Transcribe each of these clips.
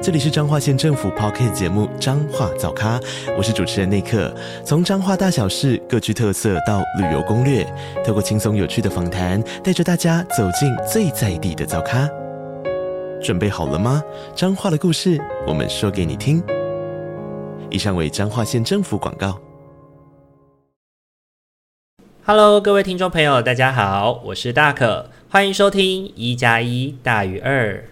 这里是彰化县政府 Podcast 节目《彰化早咖》，我是主持人内克。从彰化大小事各具特色到旅游攻略，透过轻松有趣的访谈，带着大家走进最在地的早咖。准备好了吗？彰化的故事，我们说给你听。以上为彰化县政府广告。Hello，各位听众朋友，大家好，我是大可，欢迎收听一加一大于二。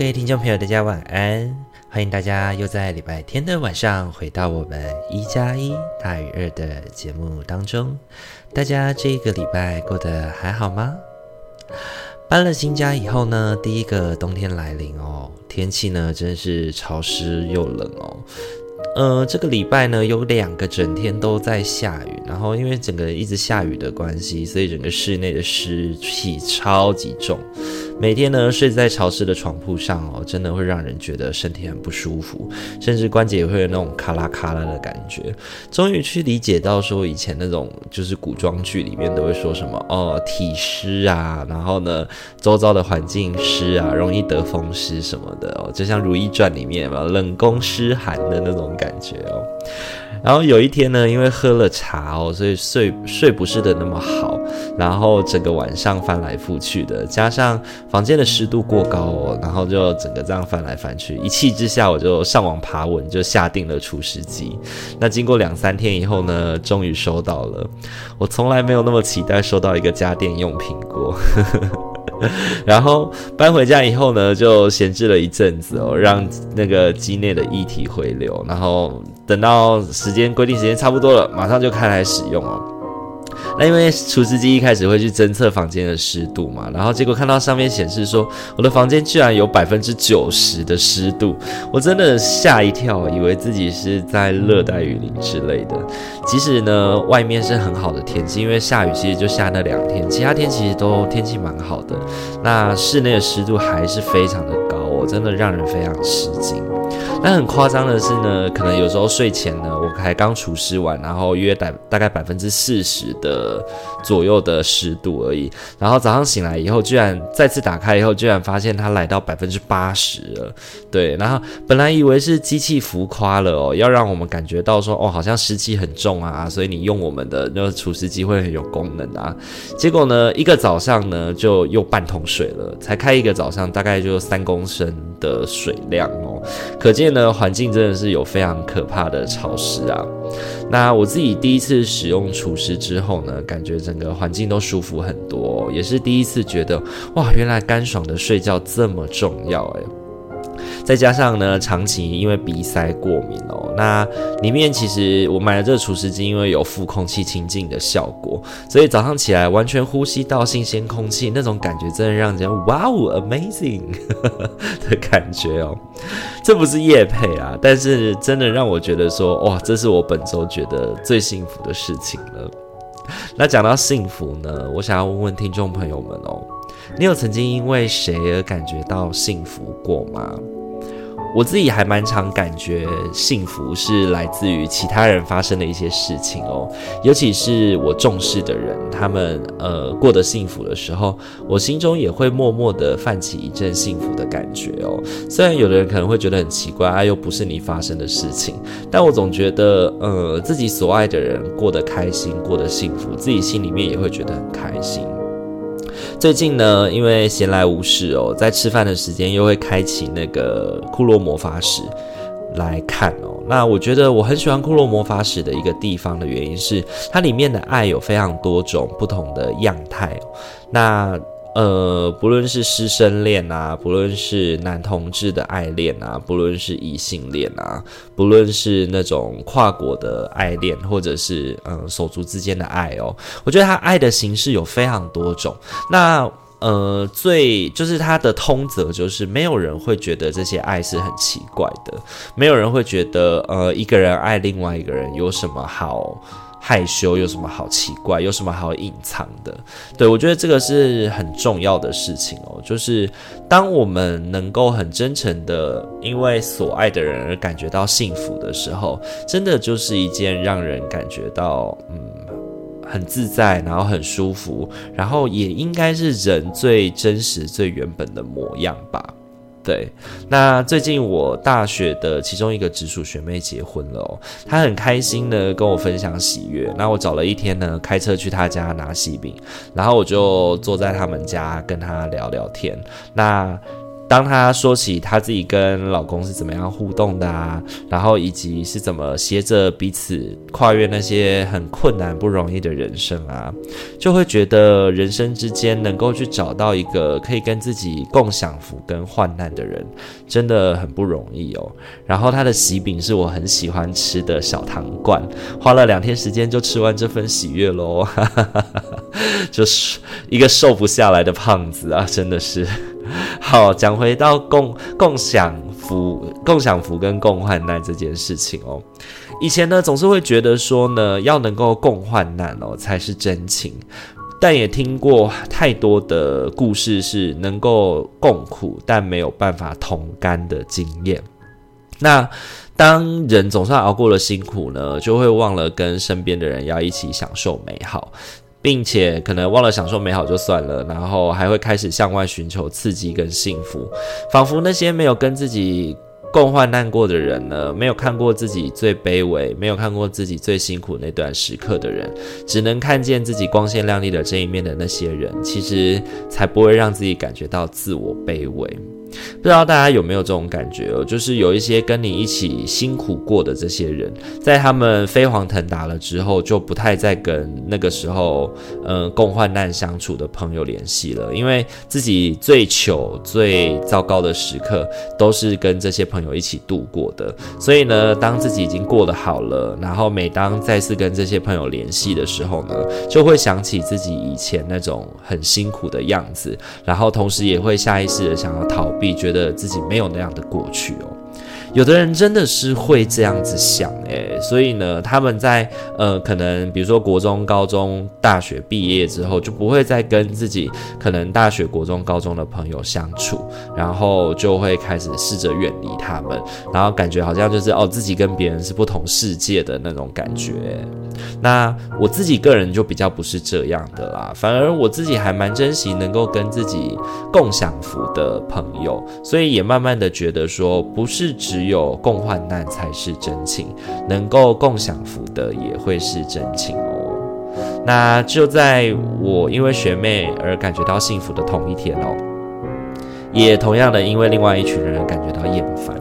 各位听众朋友，大家晚安！欢迎大家又在礼拜天的晚上回到我们一加一大于二的节目当中。大家这个礼拜过得还好吗？搬了新家以后呢，第一个冬天来临哦，天气呢真是潮湿又冷哦。呃，这个礼拜呢有两个整天都在下雨，然后因为整个一直下雨的关系，所以整个室内的湿气超级重。每天呢睡在潮湿的床铺上哦，真的会让人觉得身体很不舒服，甚至关节也会有那种咔啦咔啦的感觉。终于去理解到说，以前那种就是古装剧里面都会说什么哦，体湿啊，然后呢周遭的环境湿啊，容易得风湿什么的哦，就像《如懿传》里面嘛，冷宫湿寒的那种感觉哦。然后有一天呢，因为喝了茶哦，所以睡睡不是的那么好，然后整个晚上翻来覆去的，加上房间的湿度过高哦，然后就整个这样翻来翻去，一气之下我就上网爬文，就下定了除湿机。那经过两三天以后呢，终于收到了。我从来没有那么期待收到一个家电用品过。然后搬回家以后呢，就闲置了一阵子哦，让那个机内的液体回流，然后等到时间规定时间差不多了，马上就开来使用哦。那因为除湿机一开始会去侦测房间的湿度嘛，然后结果看到上面显示说我的房间居然有百分之九十的湿度，我真的吓一跳，以为自己是在热带雨林之类的。即使呢外面是很好的天气，因为下雨其实就下那两天，其他天其实都天气蛮好的，那室内的湿度还是非常的高，我真的让人非常吃惊。那很夸张的是呢，可能有时候睡前呢，我还刚除湿完，然后约大大概百分之四十的左右的湿度而已，然后早上醒来以后，居然再次打开以后，居然发现它来到百分之八十了。对，然后本来以为是机器浮夸了哦，要让我们感觉到说哦，好像湿气很重啊，所以你用我们的那个除湿机会很有功能啊。结果呢，一个早上呢就又半桶水了，才开一个早上，大概就三公升的水量哦，可见。呢，环境真的是有非常可怕的潮湿啊。那我自己第一次使用除湿之后呢，感觉整个环境都舒服很多，也是第一次觉得哇，原来干爽的睡觉这么重要诶。再加上呢，长期因为鼻塞过敏哦，那里面其实我买了这个除湿机，因为有负空气清净的效果，所以早上起来完全呼吸到新鲜空气，那种感觉真的让人哇哦，amazing 的感觉哦。这不是业配啊，但是真的让我觉得说，哇，这是我本周觉得最幸福的事情了。那讲到幸福呢，我想要问问听众朋友们哦，你有曾经因为谁而感觉到幸福过吗？我自己还蛮常感觉幸福是来自于其他人发生的一些事情哦，尤其是我重视的人，他们呃过得幸福的时候，我心中也会默默的泛起一阵幸福的感觉哦。虽然有的人可能会觉得很奇怪，啊，又不是你发生的事情，但我总觉得呃自己所爱的人过得开心，过得幸福，自己心里面也会觉得很开心。最近呢，因为闲来无事哦，在吃饭的时间又会开启那个《库洛魔法史》来看哦。那我觉得我很喜欢《库洛魔法史》的一个地方的原因是，它里面的爱有非常多种不同的样态。那呃，不论是师生恋啊，不论是男同志的爱恋啊，不论是异性恋啊，不论是那种跨国的爱恋，或者是嗯手足之间的爱哦，我觉得他爱的形式有非常多种。那呃，最就是他的通则就是，没有人会觉得这些爱是很奇怪的，没有人会觉得呃一个人爱另外一个人有什么好。害羞有什么好奇怪？有什么好隐藏的？对，我觉得这个是很重要的事情哦。就是当我们能够很真诚的因为所爱的人而感觉到幸福的时候，真的就是一件让人感觉到嗯很自在，然后很舒服，然后也应该是人最真实、最原本的模样吧。对，那最近我大学的其中一个直属学妹结婚了哦，她很开心的跟我分享喜悦。那我找了一天呢，开车去她家拿喜饼，然后我就坐在他们家跟她聊聊天。那当她说起她自己跟老公是怎么样互动的啊，然后以及是怎么携着彼此跨越那些很困难不容易的人生啊，就会觉得人生之间能够去找到一个可以跟自己共享福跟患难的人，真的很不容易哦。然后她的喜饼是我很喜欢吃的小糖罐，花了两天时间就吃完这份喜悦喽，就是一个瘦不下来的胖子啊，真的是。好，讲回到共共享福、共享福跟共患难这件事情哦。以前呢，总是会觉得说呢，要能够共患难哦，才是真情。但也听过太多的故事，是能够共苦，但没有办法同甘的经验。那当人总算熬过了辛苦呢，就会忘了跟身边的人要一起享受美好。并且可能忘了享受美好就算了，然后还会开始向外寻求刺激跟幸福，仿佛那些没有跟自己共患难过的人呢，没有看过自己最卑微，没有看过自己最辛苦那段时刻的人，只能看见自己光鲜亮丽的这一面的那些人，其实才不会让自己感觉到自我卑微。不知道大家有没有这种感觉哦？就是有一些跟你一起辛苦过的这些人，在他们飞黄腾达了之后，就不太再跟那个时候，嗯，共患难相处的朋友联系了，因为自己最糗、最糟糕的时刻都是跟这些朋友一起度过的。所以呢，当自己已经过得好了，然后每当再次跟这些朋友联系的时候呢，就会想起自己以前那种很辛苦的样子，然后同时也会下意识的想要逃。比觉得自己没有那样的过去哦。有的人真的是会这样子想诶，所以呢，他们在呃，可能比如说国中、高中、大学毕业之后，就不会再跟自己可能大学、国中、高中的朋友相处，然后就会开始试着远离他们，然后感觉好像就是哦，自己跟别人是不同世界的那种感觉。那我自己个人就比较不是这样的啦，反而我自己还蛮珍惜能够跟自己共享福的朋友，所以也慢慢的觉得说，不是只。只有共患难才是真情，能够共享福的也会是真情哦。那就在我因为学妹而感觉到幸福的同一天哦，也同样的因为另外一群人感觉到厌烦。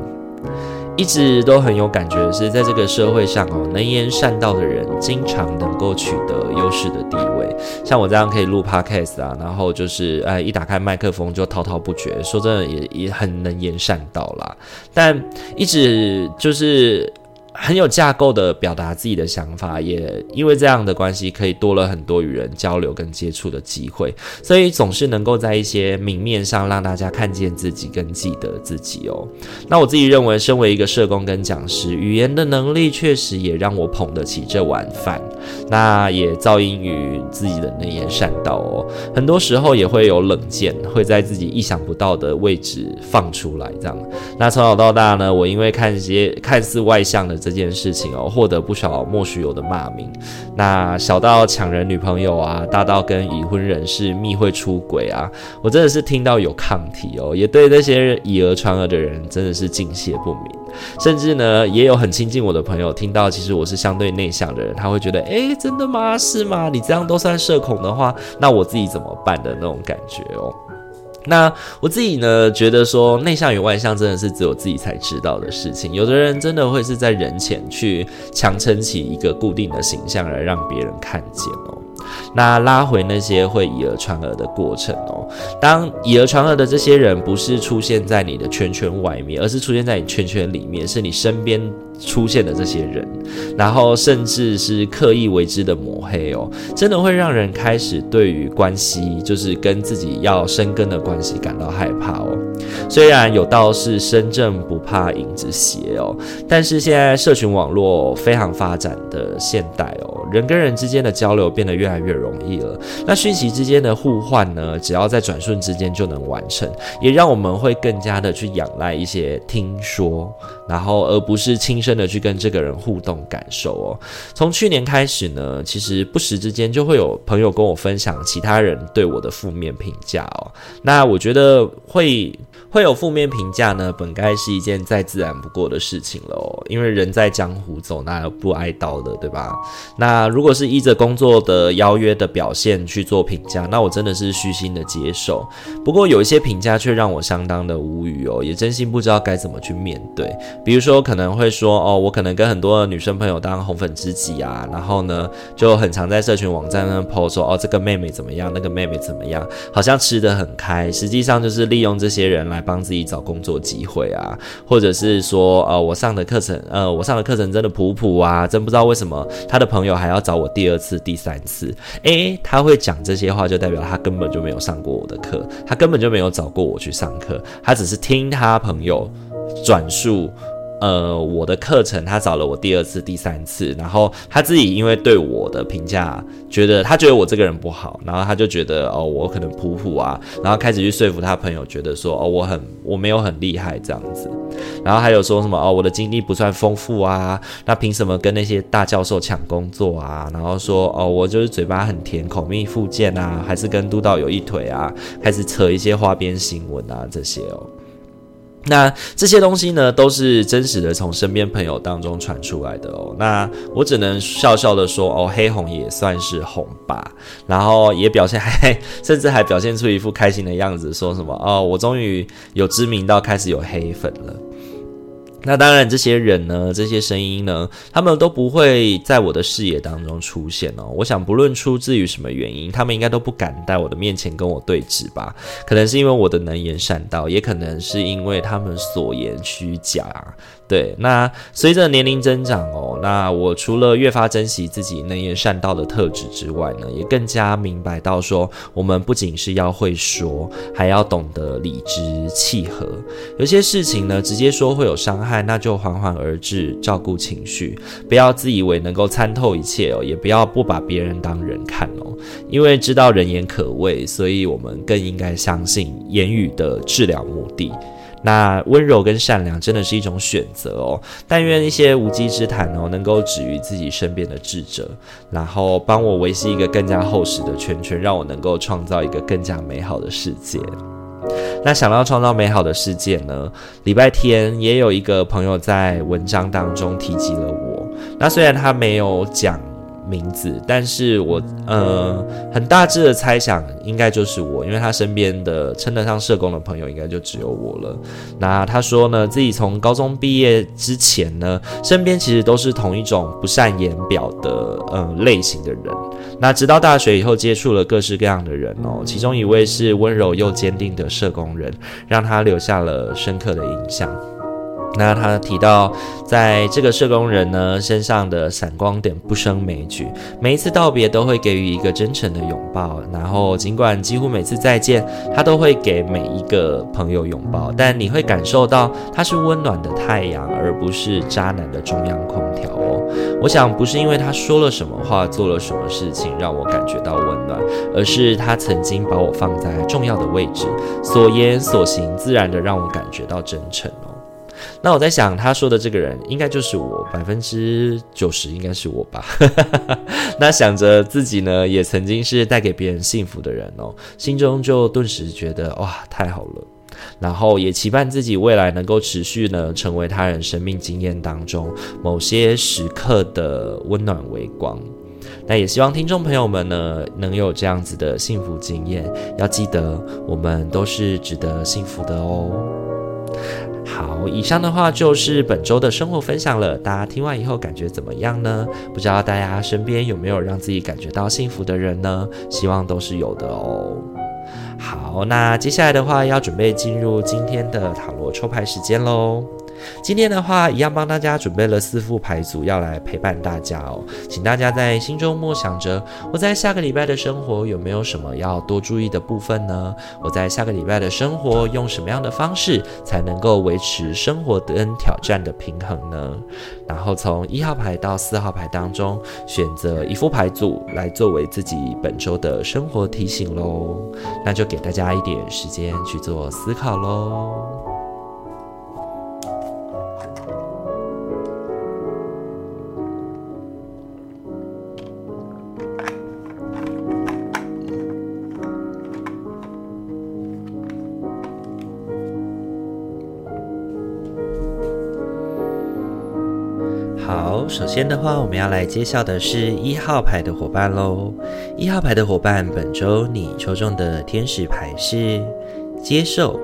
一直都很有感觉是，在这个社会上哦，能言善道的人经常能够取得优势的地位。像我这样可以录 podcast 啊，然后就是哎，一打开麦克风就滔滔不绝，说真的也也很能言善道啦。但一直就是。很有架构的表达自己的想法，也因为这样的关系，可以多了很多与人交流跟接触的机会，所以总是能够在一些明面上让大家看见自己跟记得自己哦。那我自己认为，身为一个社工跟讲师，语言的能力确实也让我捧得起这碗饭，那也造因于自己的能言善道哦。很多时候也会有冷箭，会在自己意想不到的位置放出来，这样。那从小到大呢，我因为看一些看似外向的这件事情哦，获得不少莫须有的骂名。那小到抢人女朋友啊，大到跟已婚人士密会出轨啊，我真的是听到有抗体哦，也对那些以讹传讹的人真的是敬谢不明。甚至呢，也有很亲近我的朋友听到，其实我是相对内向的人，他会觉得，诶，真的吗？是吗？你这样都算社恐的话，那我自己怎么办的那种感觉哦。那我自己呢，觉得说内向与外向真的是只有自己才知道的事情。有的人真的会是在人前去强撑起一个固定的形象来让别人看见哦。那拉回那些会以讹传讹的过程哦。当以讹传讹的这些人不是出现在你的圈圈外面，而是出现在你圈圈里面，是你身边出现的这些人，然后甚至是刻意为之的抹黑哦，真的会让人开始对于关系，就是跟自己要深耕的关系感到害怕哦。虽然有道是身正不怕影子斜哦，但是现在社群网络非常发展的现代哦，人跟人之间的交流变得越来越容易了。那讯息之间的互换呢，只要在转瞬之间就能完成，也让我们会更加的去仰赖一些听说，然后而不是亲身的去跟这个人互动感受哦。从去年开始呢，其实不时之间就会有朋友跟我分享其他人对我的负面评价哦。那我觉得会。会有负面评价呢，本该是一件再自然不过的事情了哦。因为人在江湖走，哪有不挨刀的，对吧？那如果是依着工作的邀约的表现去做评价，那我真的是虚心的接受。不过有一些评价却让我相当的无语哦，也真心不知道该怎么去面对。比如说可能会说哦，我可能跟很多女生朋友当红粉知己啊，然后呢就很常在社群网站上 po 说哦，这个妹妹怎么样，那个妹妹怎么样，好像吃得很开，实际上就是利用这些人来。帮自己找工作机会啊，或者是说，呃，我上的课程，呃，我上的课程真的普普啊，真不知道为什么他的朋友还要找我第二次、第三次。诶，他会讲这些话，就代表他根本就没有上过我的课，他根本就没有找过我去上课，他只是听他朋友转述。呃，我的课程他找了我第二次、第三次，然后他自己因为对我的评价，觉得他觉得我这个人不好，然后他就觉得哦，我可能普普啊，然后开始去说服他朋友，觉得说哦，我很我没有很厉害这样子，然后还有说什么哦，我的经历不算丰富啊，那凭什么跟那些大教授抢工作啊？然后说哦，我就是嘴巴很甜，口蜜腹剑啊，还是跟督导有一腿啊？开始扯一些花边新闻啊这些哦。那这些东西呢，都是真实的从身边朋友当中传出来的哦。那我只能笑笑的说，哦，黑红也算是红吧。然后也表现还，甚至还表现出一副开心的样子，说什么哦，我终于有知名到开始有黑粉了。那当然，这些人呢，这些声音呢，他们都不会在我的视野当中出现哦。我想，不论出自于什么原因，他们应该都不敢在我的面前跟我对峙吧？可能是因为我的能言善道，也可能是因为他们所言虚假。对，那随着年龄增长哦，那我除了越发珍惜自己能言善道的特质之外呢，也更加明白到说，我们不仅是要会说，还要懂得理直气和。有些事情呢，直接说会有伤害那就缓缓而至，照顾情绪，不要自以为能够参透一切哦，也不要不把别人当人看哦，因为知道人言可畏，所以我们更应该相信言语的治疗目的。那温柔跟善良真的是一种选择哦，但愿一些无稽之谈哦，能够止于自己身边的智者，然后帮我维系一个更加厚实的圈圈，让我能够创造一个更加美好的世界。那想要创造美好的世界呢，礼拜天也有一个朋友在文章当中提及了我，那虽然他没有讲。名字，但是我呃很大致的猜想，应该就是我，因为他身边的称得上社工的朋友，应该就只有我了。那他说呢，自己从高中毕业之前呢，身边其实都是同一种不善言表的呃类型的人。那直到大学以后，接触了各式各样的人哦，其中一位是温柔又坚定的社工人，让他留下了深刻的印象。那他提到，在这个社工人呢身上的闪光点不胜枚举，每一次道别都会给予一个真诚的拥抱，然后尽管几乎每次再见，他都会给每一个朋友拥抱，但你会感受到他是温暖的太阳，而不是渣男的中央空调哦。我想不是因为他说了什么话，做了什么事情让我感觉到温暖，而是他曾经把我放在重要的位置，所言所行自然的让我感觉到真诚哦。那我在想，他说的这个人应该就是我，百分之九十应该是我吧。那想着自己呢，也曾经是带给别人幸福的人哦，心中就顿时觉得哇，太好了。然后也期盼自己未来能够持续呢，成为他人生命经验当中某些时刻的温暖微光。那也希望听众朋友们呢，能有这样子的幸福经验。要记得，我们都是值得幸福的哦。好，以上的话就是本周的生活分享了。大家听完以后感觉怎么样呢？不知道大家身边有没有让自己感觉到幸福的人呢？希望都是有的哦。好，那接下来的话要准备进入今天的塔罗抽牌时间喽。今天的话，一样帮大家准备了四副牌组，要来陪伴大家哦。请大家在心中默想着，我在下个礼拜的生活有没有什么要多注意的部分呢？我在下个礼拜的生活用什么样的方式才能够维持生活跟挑战的平衡呢？然后从一号牌到四号牌当中选择一副牌组来作为自己本周的生活提醒喽。那就给大家一点时间去做思考喽。首先的话，我们要来揭晓的是一号牌的伙伴喽。一号牌的伙伴，本周你抽中的天使牌是接受，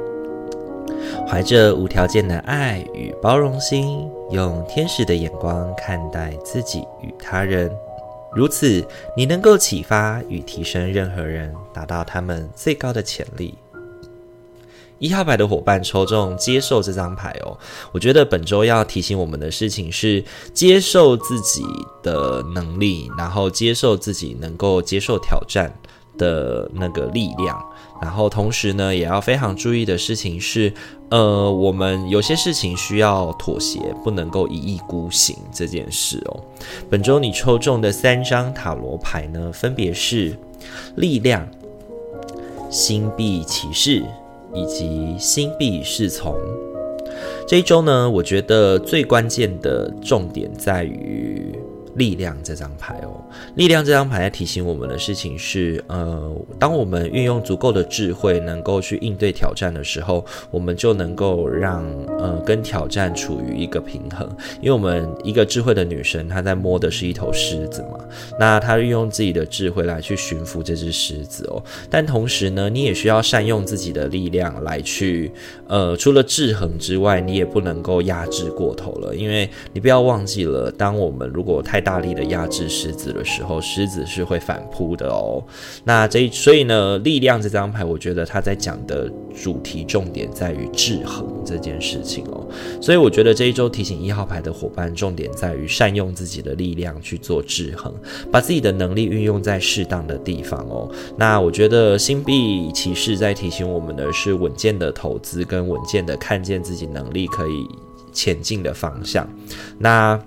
怀着无条件的爱与包容心，用天使的眼光看待自己与他人，如此你能够启发与提升任何人，达到他们最高的潜力。一号牌的伙伴抽中接受这张牌哦，我觉得本周要提醒我们的事情是接受自己的能力，然后接受自己能够接受挑战的那个力量，然后同时呢，也要非常注意的事情是，呃，我们有些事情需要妥协，不能够一意孤行这件事哦。本周你抽中的三张塔罗牌呢，分别是力量、星币骑士。以及心必是从，这一周呢，我觉得最关键的重点在于。力量这张牌哦，力量这张牌在提醒我们的事情是，呃，当我们运用足够的智慧，能够去应对挑战的时候，我们就能够让呃跟挑战处于一个平衡。因为我们一个智慧的女生，她在摸的是一头狮子嘛，那她运用自己的智慧来去驯服这只狮子哦。但同时呢，你也需要善用自己的力量来去，呃，除了制衡之外，你也不能够压制过头了，因为你不要忘记了，当我们如果太大力的压制狮子的时候，狮子是会反扑的哦。那这所以呢，力量这张牌，我觉得他在讲的主题重点在于制衡这件事情哦。所以我觉得这一周提醒一号牌的伙伴，重点在于善用自己的力量去做制衡，把自己的能力运用在适当的地方哦。那我觉得星币骑士在提醒我们的是稳健的投资跟稳健的看见自己能力可以前进的方向。那。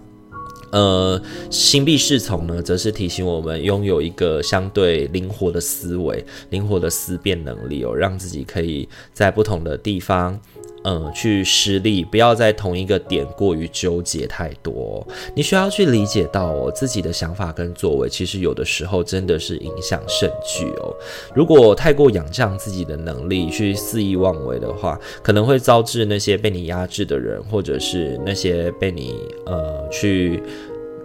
呃，星币侍从呢，则是提醒我们拥有一个相对灵活的思维、灵活的思辨能力哦，让自己可以在不同的地方。嗯，去施力，不要在同一个点过于纠结太多。你需要去理解到哦，自己的想法跟作为，其实有的时候真的是影响甚巨哦。如果太过仰仗自己的能力去肆意妄为的话，可能会招致那些被你压制的人，或者是那些被你呃去。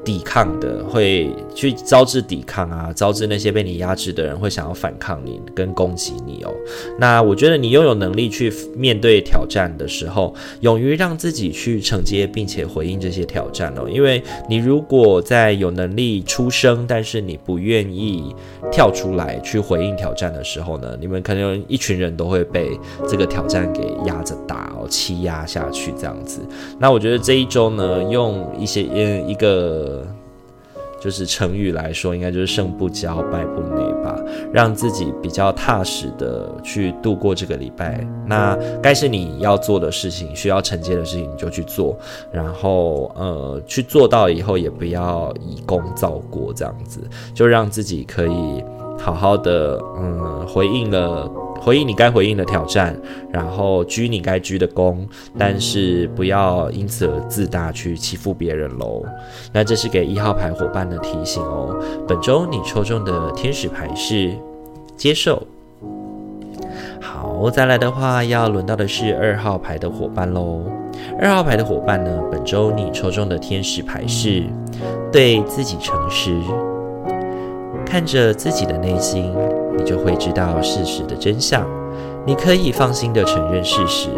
抵抗的会去招致抵抗啊，招致那些被你压制的人会想要反抗你跟攻击你哦。那我觉得你拥有能力去面对挑战的时候，勇于让自己去承接并且回应这些挑战哦。因为你如果在有能力出声，但是你不愿意跳出来去回应挑战的时候呢，你们可能一群人都会被这个挑战给压着打哦，欺压下去这样子。那我觉得这一周呢，用一些嗯一个。就是成语来说，应该就是胜不骄，败不馁吧，让自己比较踏实的去度过这个礼拜。那该是你要做的事情，需要承接的事情，你就去做。然后，呃，去做到以后，也不要以功造过，这样子，就让自己可以好好的，嗯，回应了。回应你该回应的挑战，然后鞠你该鞠的躬，但是不要因此而自大去欺负别人喽。那这是给一号牌伙伴的提醒哦。本周你抽中的天使牌是接受。好，再来的话要轮到的是二号牌的伙伴喽。二号牌的伙伴呢，本周你抽中的天使牌是对自己诚实，看着自己的内心。你就会知道事实的真相，你可以放心的承认事实，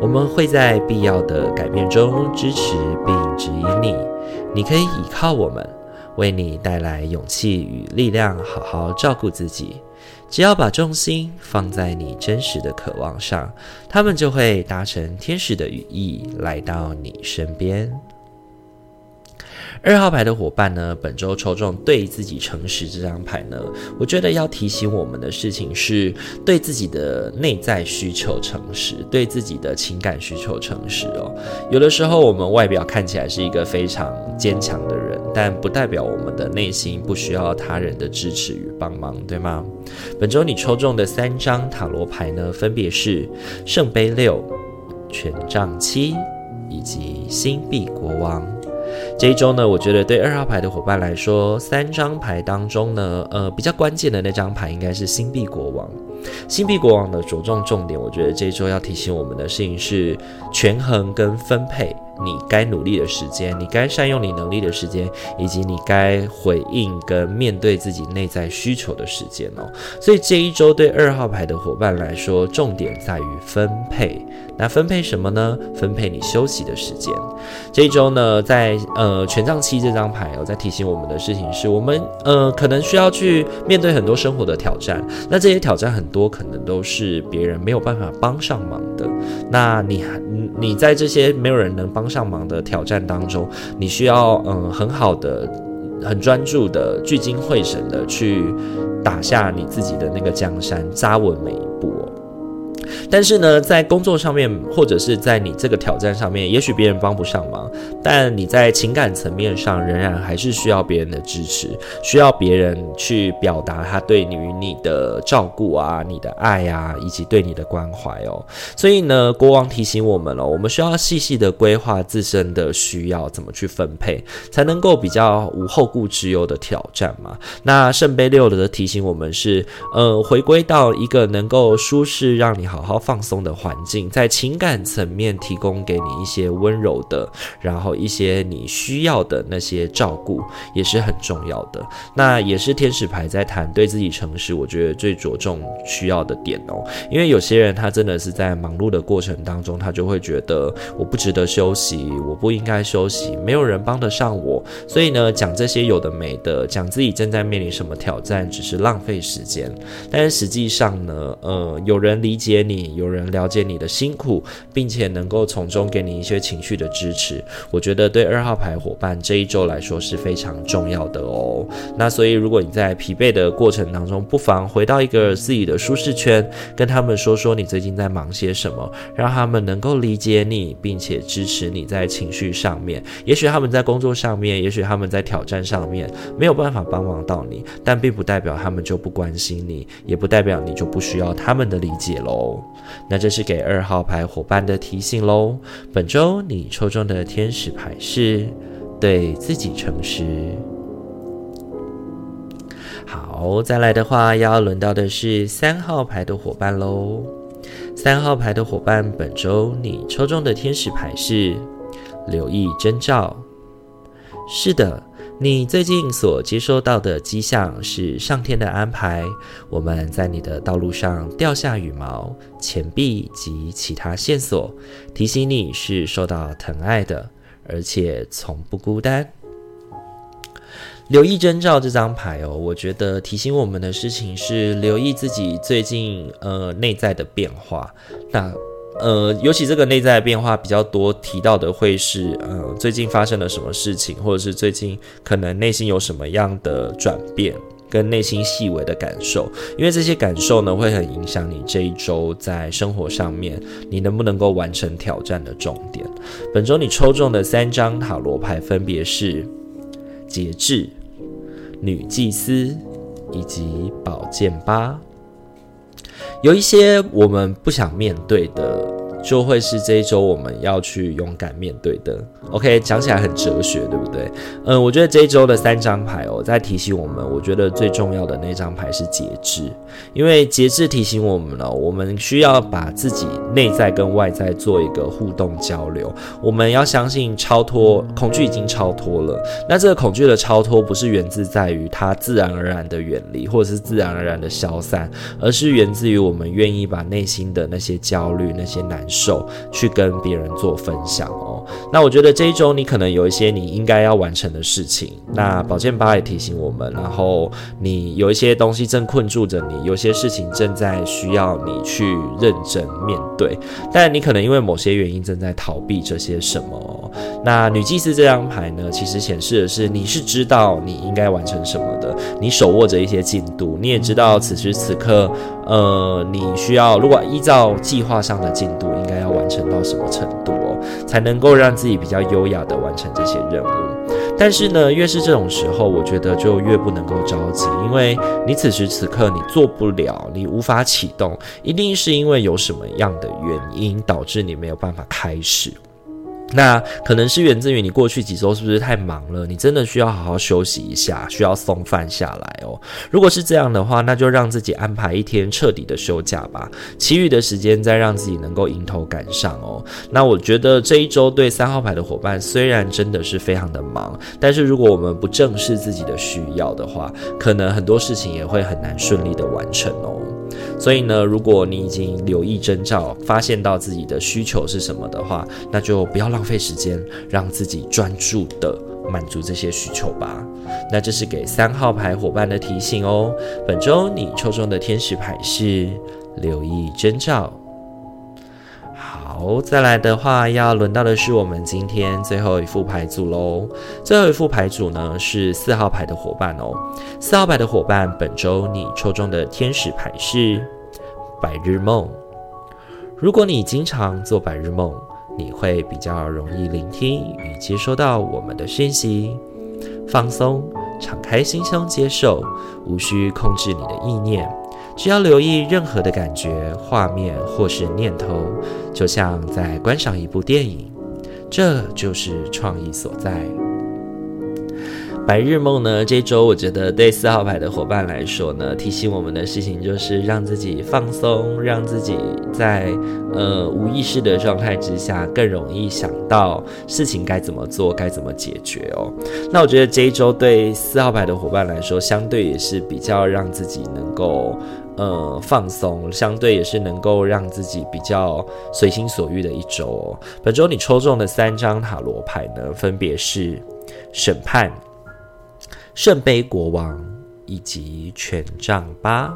我们会在必要的改变中支持并指引你。你可以依靠我们，为你带来勇气与力量，好好照顾自己。只要把重心放在你真实的渴望上，他们就会搭乘天使的羽翼来到你身边。二号牌的伙伴呢，本周抽中对自己诚实这张牌呢，我觉得要提醒我们的事情是，对自己的内在需求诚实，对自己的情感需求诚实哦。有的时候我们外表看起来是一个非常坚强的人，但不代表我们的内心不需要他人的支持与帮忙，对吗？本周你抽中的三张塔罗牌呢，分别是圣杯六、权杖七以及星币国王。这一周呢，我觉得对二号牌的伙伴来说，三张牌当中呢，呃，比较关键的那张牌应该是星币国王。星币国王的着重重点，我觉得这一周要提醒我们的事情是权衡跟分配。你该努力的时间，你该善用你能力的时间，以及你该回应跟面对自己内在需求的时间哦。所以这一周对二号牌的伙伴来说，重点在于分配。那分配什么呢？分配你休息的时间。这一周呢，在呃权杖七这张牌哦，在提醒我们的事情是我们呃可能需要去面对很多生活的挑战。那这些挑战很多可能都是别人没有办法帮上忙的。那你你在这些没有人能帮上忙的挑战当中，你需要嗯很好的、很专注的、聚精会神的去打下你自己的那个江山，扎稳每一。但是呢，在工作上面，或者是在你这个挑战上面，也许别人帮不上忙，但你在情感层面上仍然还是需要别人的支持，需要别人去表达他对于你的照顾啊、你的爱啊，以及对你的关怀哦。所以呢，国王提醒我们了，我们需要细细的规划自身的需要，怎么去分配，才能够比较无后顾之忧的挑战嘛。那圣杯六的提醒我们是，呃，回归到一个能够舒适，让你好好。放松的环境，在情感层面提供给你一些温柔的，然后一些你需要的那些照顾，也是很重要的。那也是天使牌在谈对自己诚实，我觉得最着重需要的点哦。因为有些人他真的是在忙碌的过程当中，他就会觉得我不值得休息，我不应该休息，没有人帮得上我。所以呢，讲这些有的没的，讲自己正在面临什么挑战，只是浪费时间。但是实际上呢，呃，有人理解你。有人了解你的辛苦，并且能够从中给你一些情绪的支持，我觉得对二号牌伙伴这一周来说是非常重要的哦。那所以，如果你在疲惫的过程当中，不妨回到一个自己的舒适圈，跟他们说说你最近在忙些什么，让他们能够理解你，并且支持你在情绪上面。也许他们在工作上面，也许他们在挑战上面没有办法帮忙到你，但并不代表他们就不关心你，也不代表你就不需要他们的理解喽。那这是给二号牌伙伴的提醒喽。本周你抽中的天使牌是对自己诚实。好，再来的话要轮到的是三号牌的伙伴喽。三号牌的伙伴，本周你抽中的天使牌是留意征兆。是的。你最近所接收到的迹象是上天的安排，我们在你的道路上掉下羽毛、钱币及其他线索，提醒你是受到疼爱的，而且从不孤单。留意征兆这张牌哦，我觉得提醒我们的事情是留意自己最近呃内在的变化。那呃，尤其这个内在变化比较多提到的会是，呃，最近发生了什么事情，或者是最近可能内心有什么样的转变，跟内心细微的感受，因为这些感受呢，会很影响你这一周在生活上面，你能不能够完成挑战的重点。本周你抽中的三张塔罗牌分别是节制、女祭司以及宝剑八。有一些我们不想面对的就会是这一周我们要去勇敢面对的。OK，讲起来很哲学，对不对？嗯，我觉得这一周的三张牌哦，在提醒我们，我觉得最重要的那张牌是节制，因为节制提醒我们了，我们需要把自己内在跟外在做一个互动交流。我们要相信超脱恐惧已经超脱了，那这个恐惧的超脱不是源自在于它自然而然的远离，或者是自然而然的消散，而是源自于我们愿意把内心的那些焦虑、那些难受去跟别人做分享哦。那我觉得这一周你可能有一些你应该要完成的事情，那宝剑八也提醒我们，然后你有一些东西正困住着你，有些事情正在需要你去认真面对，但你可能因为某些原因正在逃避这些什么。那女祭司这张牌呢，其实显示的是你是知道你应该完成什么的，你手握着一些进度，你也知道此时此刻，呃，你需要如果依照计划上的进度，应该要完成到什么程度哦，才能够让自己比较优雅的完成这些任务。但是呢，越是这种时候，我觉得就越不能够着急，因为你此时此刻你做不了，你无法启动，一定是因为有什么样的原因导致你没有办法开始。那可能是源自于你过去几周是不是太忙了？你真的需要好好休息一下，需要松饭下来哦。如果是这样的话，那就让自己安排一天彻底的休假吧，其余的时间再让自己能够迎头赶上哦。那我觉得这一周对三号牌的伙伴虽然真的是非常的忙，但是如果我们不正视自己的需要的话，可能很多事情也会很难顺利的完成哦。所以呢，如果你已经留意征兆，发现到自己的需求是什么的话，那就不要浪费时间，让自己专注的满足这些需求吧。那这是给三号牌伙伴的提醒哦。本周你抽中的天使牌是留意征兆。好，再来的话，要轮到的是我们今天最后一副牌组喽。最后一副牌组呢，是四号牌的伙伴哦。四号牌的伙伴，本周你抽中的天使牌是白日梦。如果你经常做白日梦，你会比较容易聆听与接收到我们的讯息。放松，敞开心胸接受，无需控制你的意念。只要留意任何的感觉、画面或是念头，就像在观赏一部电影，这就是创意所在。白日梦呢？这周我觉得对四号牌的伙伴来说呢，提醒我们的事情就是让自己放松，让自己在呃无意识的状态之下更容易想到事情该怎么做，该怎么解决哦。那我觉得这一周对四号牌的伙伴来说，相对也是比较让自己能够呃放松，相对也是能够让自己比较随心所欲的一周哦。本周你抽中的三张塔罗牌呢，分别是审判。圣杯国王以及权杖八，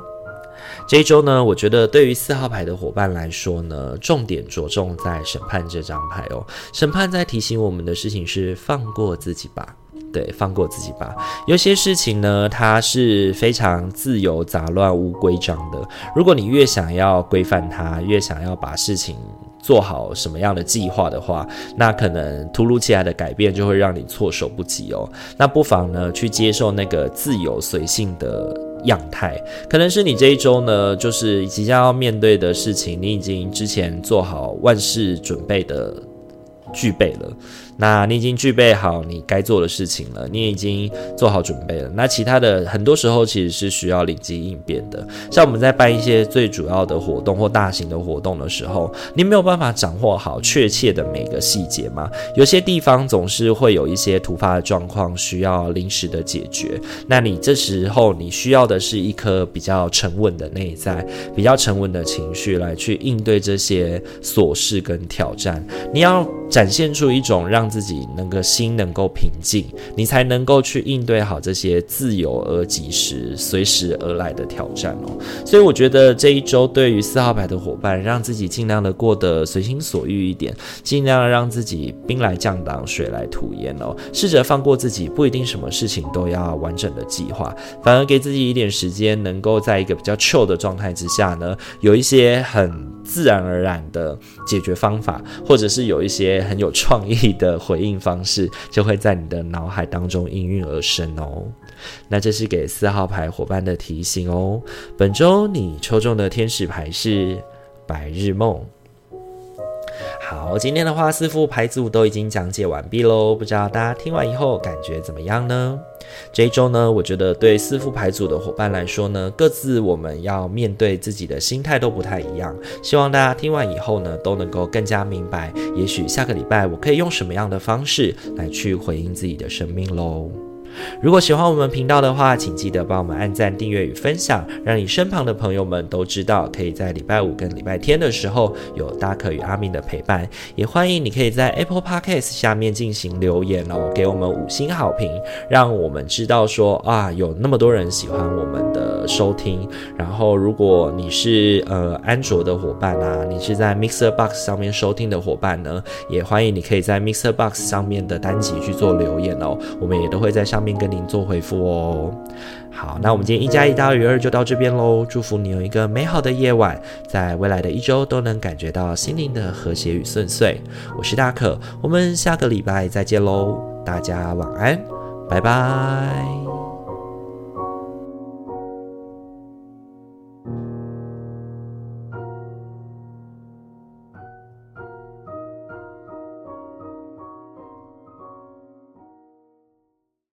这一周呢，我觉得对于四号牌的伙伴来说呢，重点着重在审判这张牌哦。审判在提醒我们的事情是放过自己吧，对，放过自己吧。有些事情呢，它是非常自由杂乱无规章的。如果你越想要规范它，越想要把事情。做好什么样的计划的话，那可能突如其来的改变就会让你措手不及哦。那不妨呢，去接受那个自由随性的样态，可能是你这一周呢，就是即将要面对的事情，你已经之前做好万事准备的具备了。那你已经具备好你该做的事情了，你已经做好准备了。那其他的很多时候其实是需要临机应变的。像我们在办一些最主要的活动或大型的活动的时候，你没有办法掌握好确切的每个细节嘛。有些地方总是会有一些突发的状况需要临时的解决。那你这时候你需要的是一颗比较沉稳的内在，比较沉稳的情绪来去应对这些琐事跟挑战。你要展现出一种让自己那个心能够平静，你才能够去应对好这些自由而及时、随时而来的挑战哦。所以我觉得这一周对于四号牌的伙伴，让自己尽量的过得随心所欲一点，尽量让自己兵来将挡，水来土掩哦。试着放过自己，不一定什么事情都要完整的计划，反而给自己一点时间，能够在一个比较 chill 的状态之下呢，有一些很自然而然的解决方法，或者是有一些。很有创意的回应方式，就会在你的脑海当中应运而生哦。那这是给四号牌伙伴的提醒哦。本周你抽中的天使牌是白日梦。好，今天的话四副牌组都已经讲解完毕喽，不知道大家听完以后感觉怎么样呢？这一周呢，我觉得对四副牌组的伙伴来说呢，各自我们要面对自己的心态都不太一样。希望大家听完以后呢，都能够更加明白，也许下个礼拜我可以用什么样的方式来去回应自己的生命喽。如果喜欢我们频道的话，请记得帮我们按赞、订阅与分享，让你身旁的朋友们都知道，可以在礼拜五跟礼拜天的时候有大可与阿明的陪伴。也欢迎你可以在 Apple Podcast 下面进行留言哦，给我们五星好评，让我们知道说啊，有那么多人喜欢我们的收听。然后，如果你是呃安卓的伙伴啊，你是在 Mixer Box 上面收听的伙伴呢，也欢迎你可以在 Mixer Box 上面的单集去做留言哦，我们也都会在上面。面跟您做回复哦。好，那我们今天一加一大于二就到这边喽。祝福你有一个美好的夜晚，在未来的一周都能感觉到心灵的和谐与顺遂。我是大可，我们下个礼拜再见喽，大家晚安，拜拜。